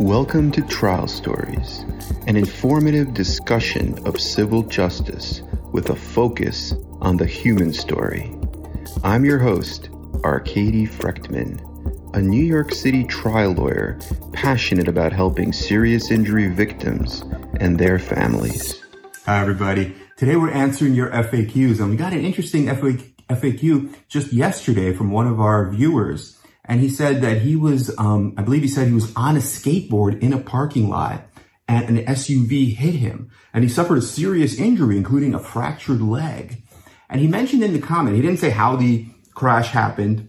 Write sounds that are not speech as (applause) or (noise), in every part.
Welcome to Trial Stories, an informative discussion of civil justice with a focus on the human story. I'm your host, Arkady Frekhtman, a New York City trial lawyer passionate about helping serious injury victims and their families. Hi, everybody. Today we're answering your FAQs, and we got an interesting FAQ just yesterday from one of our viewers. And he said that he was, um, I believe he said he was on a skateboard in a parking lot and an SUV hit him. And he suffered a serious injury, including a fractured leg. And he mentioned in the comment, he didn't say how the crash happened,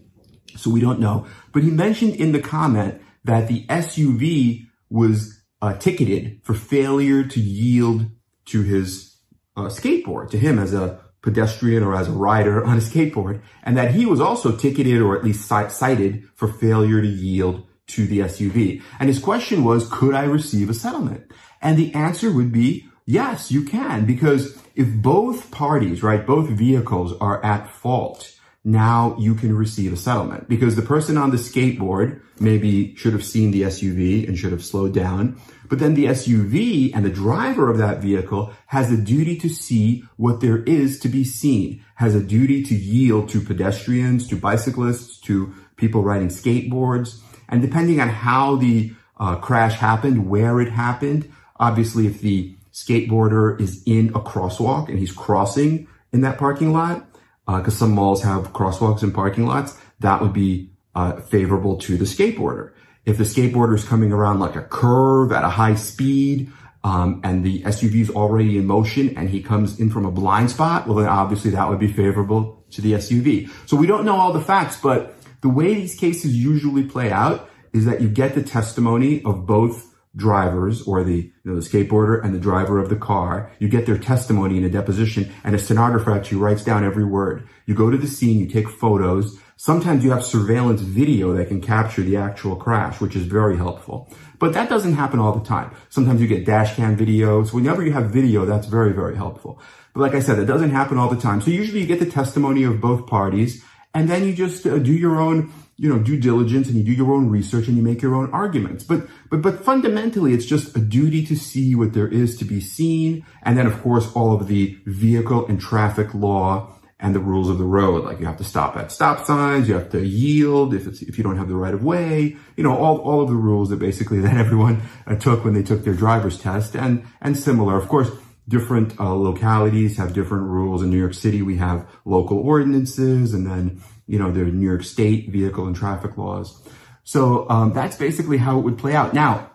so we don't know. But he mentioned in the comment that the SUV was uh, ticketed for failure to yield to his uh, skateboard, to him as a pedestrian or as a rider on a skateboard, and that he was also ticketed or at least cited for failure to yield to the SUV. And his question was, could I receive a settlement? And the answer would be, yes, you can, because if both parties, right, both vehicles are at fault, now you can receive a settlement because the person on the skateboard maybe should have seen the SUV and should have slowed down. But then the SUV and the driver of that vehicle has a duty to see what there is to be seen, has a duty to yield to pedestrians, to bicyclists, to people riding skateboards. And depending on how the uh, crash happened, where it happened, obviously if the skateboarder is in a crosswalk and he's crossing in that parking lot, because uh, some malls have crosswalks and parking lots, that would be uh, favorable to the skateboarder. If the skateboarder is coming around like a curve at a high speed, um, and the SUV is already in motion and he comes in from a blind spot, well then obviously that would be favorable to the SUV. So we don't know all the facts, but the way these cases usually play out is that you get the testimony of both drivers or the, you know, the skateboarder and the driver of the car. You get their testimony in a deposition and a stenographer actually writes down every word. You go to the scene, you take photos. Sometimes you have surveillance video that can capture the actual crash, which is very helpful. But that doesn't happen all the time. Sometimes you get dash cam videos. Whenever you have video, that's very, very helpful. But like I said, it doesn't happen all the time. So usually you get the testimony of both parties and then you just uh, do your own you know, due diligence and you do your own research and you make your own arguments. But, but, but fundamentally, it's just a duty to see what there is to be seen. And then, of course, all of the vehicle and traffic law and the rules of the road. Like you have to stop at stop signs, you have to yield if it's, if you don't have the right of way, you know, all, all of the rules that basically (laughs) that everyone uh, took when they took their driver's test and, and similar. Of course, different uh, localities have different rules. In New York City, we have local ordinances and then you know, the New York State vehicle and traffic laws. So um, that's basically how it would play out. Now,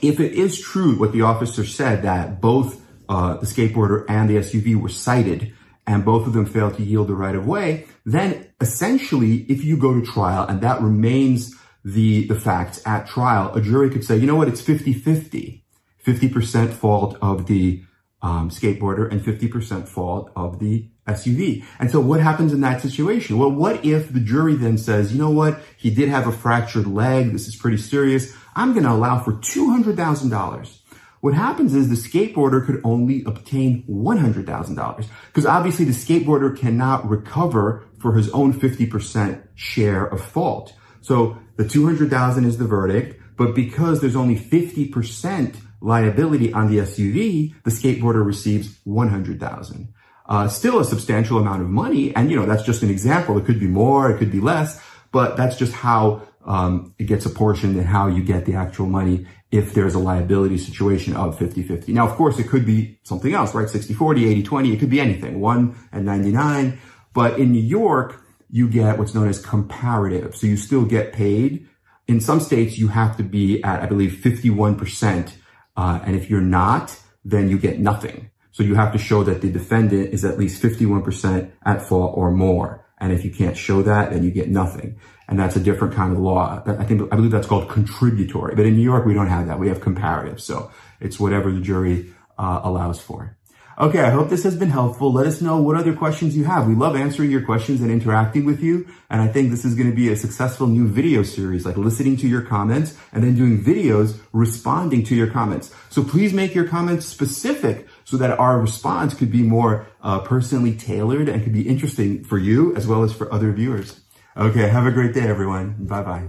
if it is true what the officer said that both uh, the skateboarder and the SUV were cited and both of them failed to yield the right of way, then essentially, if you go to trial and that remains the, the facts at trial, a jury could say, you know what, it's 50-50. 50% fault of the um, skateboarder and 50% fault of the SUV. And so what happens in that situation? Well, what if the jury then says, you know what? He did have a fractured leg. This is pretty serious. I'm going to allow for $200,000. What happens is the skateboarder could only obtain $100,000 because obviously the skateboarder cannot recover for his own 50% share of fault. So the 200,000 is the verdict, but because there's only 50% liability on the SUV, the skateboarder receives 100,000. Uh, still a substantial amount of money. And, you know, that's just an example. It could be more, it could be less, but that's just how, um, it gets apportioned and how you get the actual money if there's a liability situation of 50-50. Now, of course, it could be something else, right? 60-40, 80-20, it could be anything, 1 and 99. But in New York, you get what's known as comparative. So you still get paid. In some states, you have to be at, I believe, 51% uh, and if you're not, then you get nothing. So you have to show that the defendant is at least 51% at fault or more. And if you can't show that, then you get nothing. And that's a different kind of law. I think, I believe that's called contributory. But in New York, we don't have that. We have comparative. So it's whatever the jury uh, allows for. Okay, I hope this has been helpful. Let us know what other questions you have. We love answering your questions and interacting with you. And I think this is going to be a successful new video series, like listening to your comments and then doing videos responding to your comments. So please make your comments specific so that our response could be more uh, personally tailored and could be interesting for you as well as for other viewers. Okay, have a great day, everyone. Bye bye.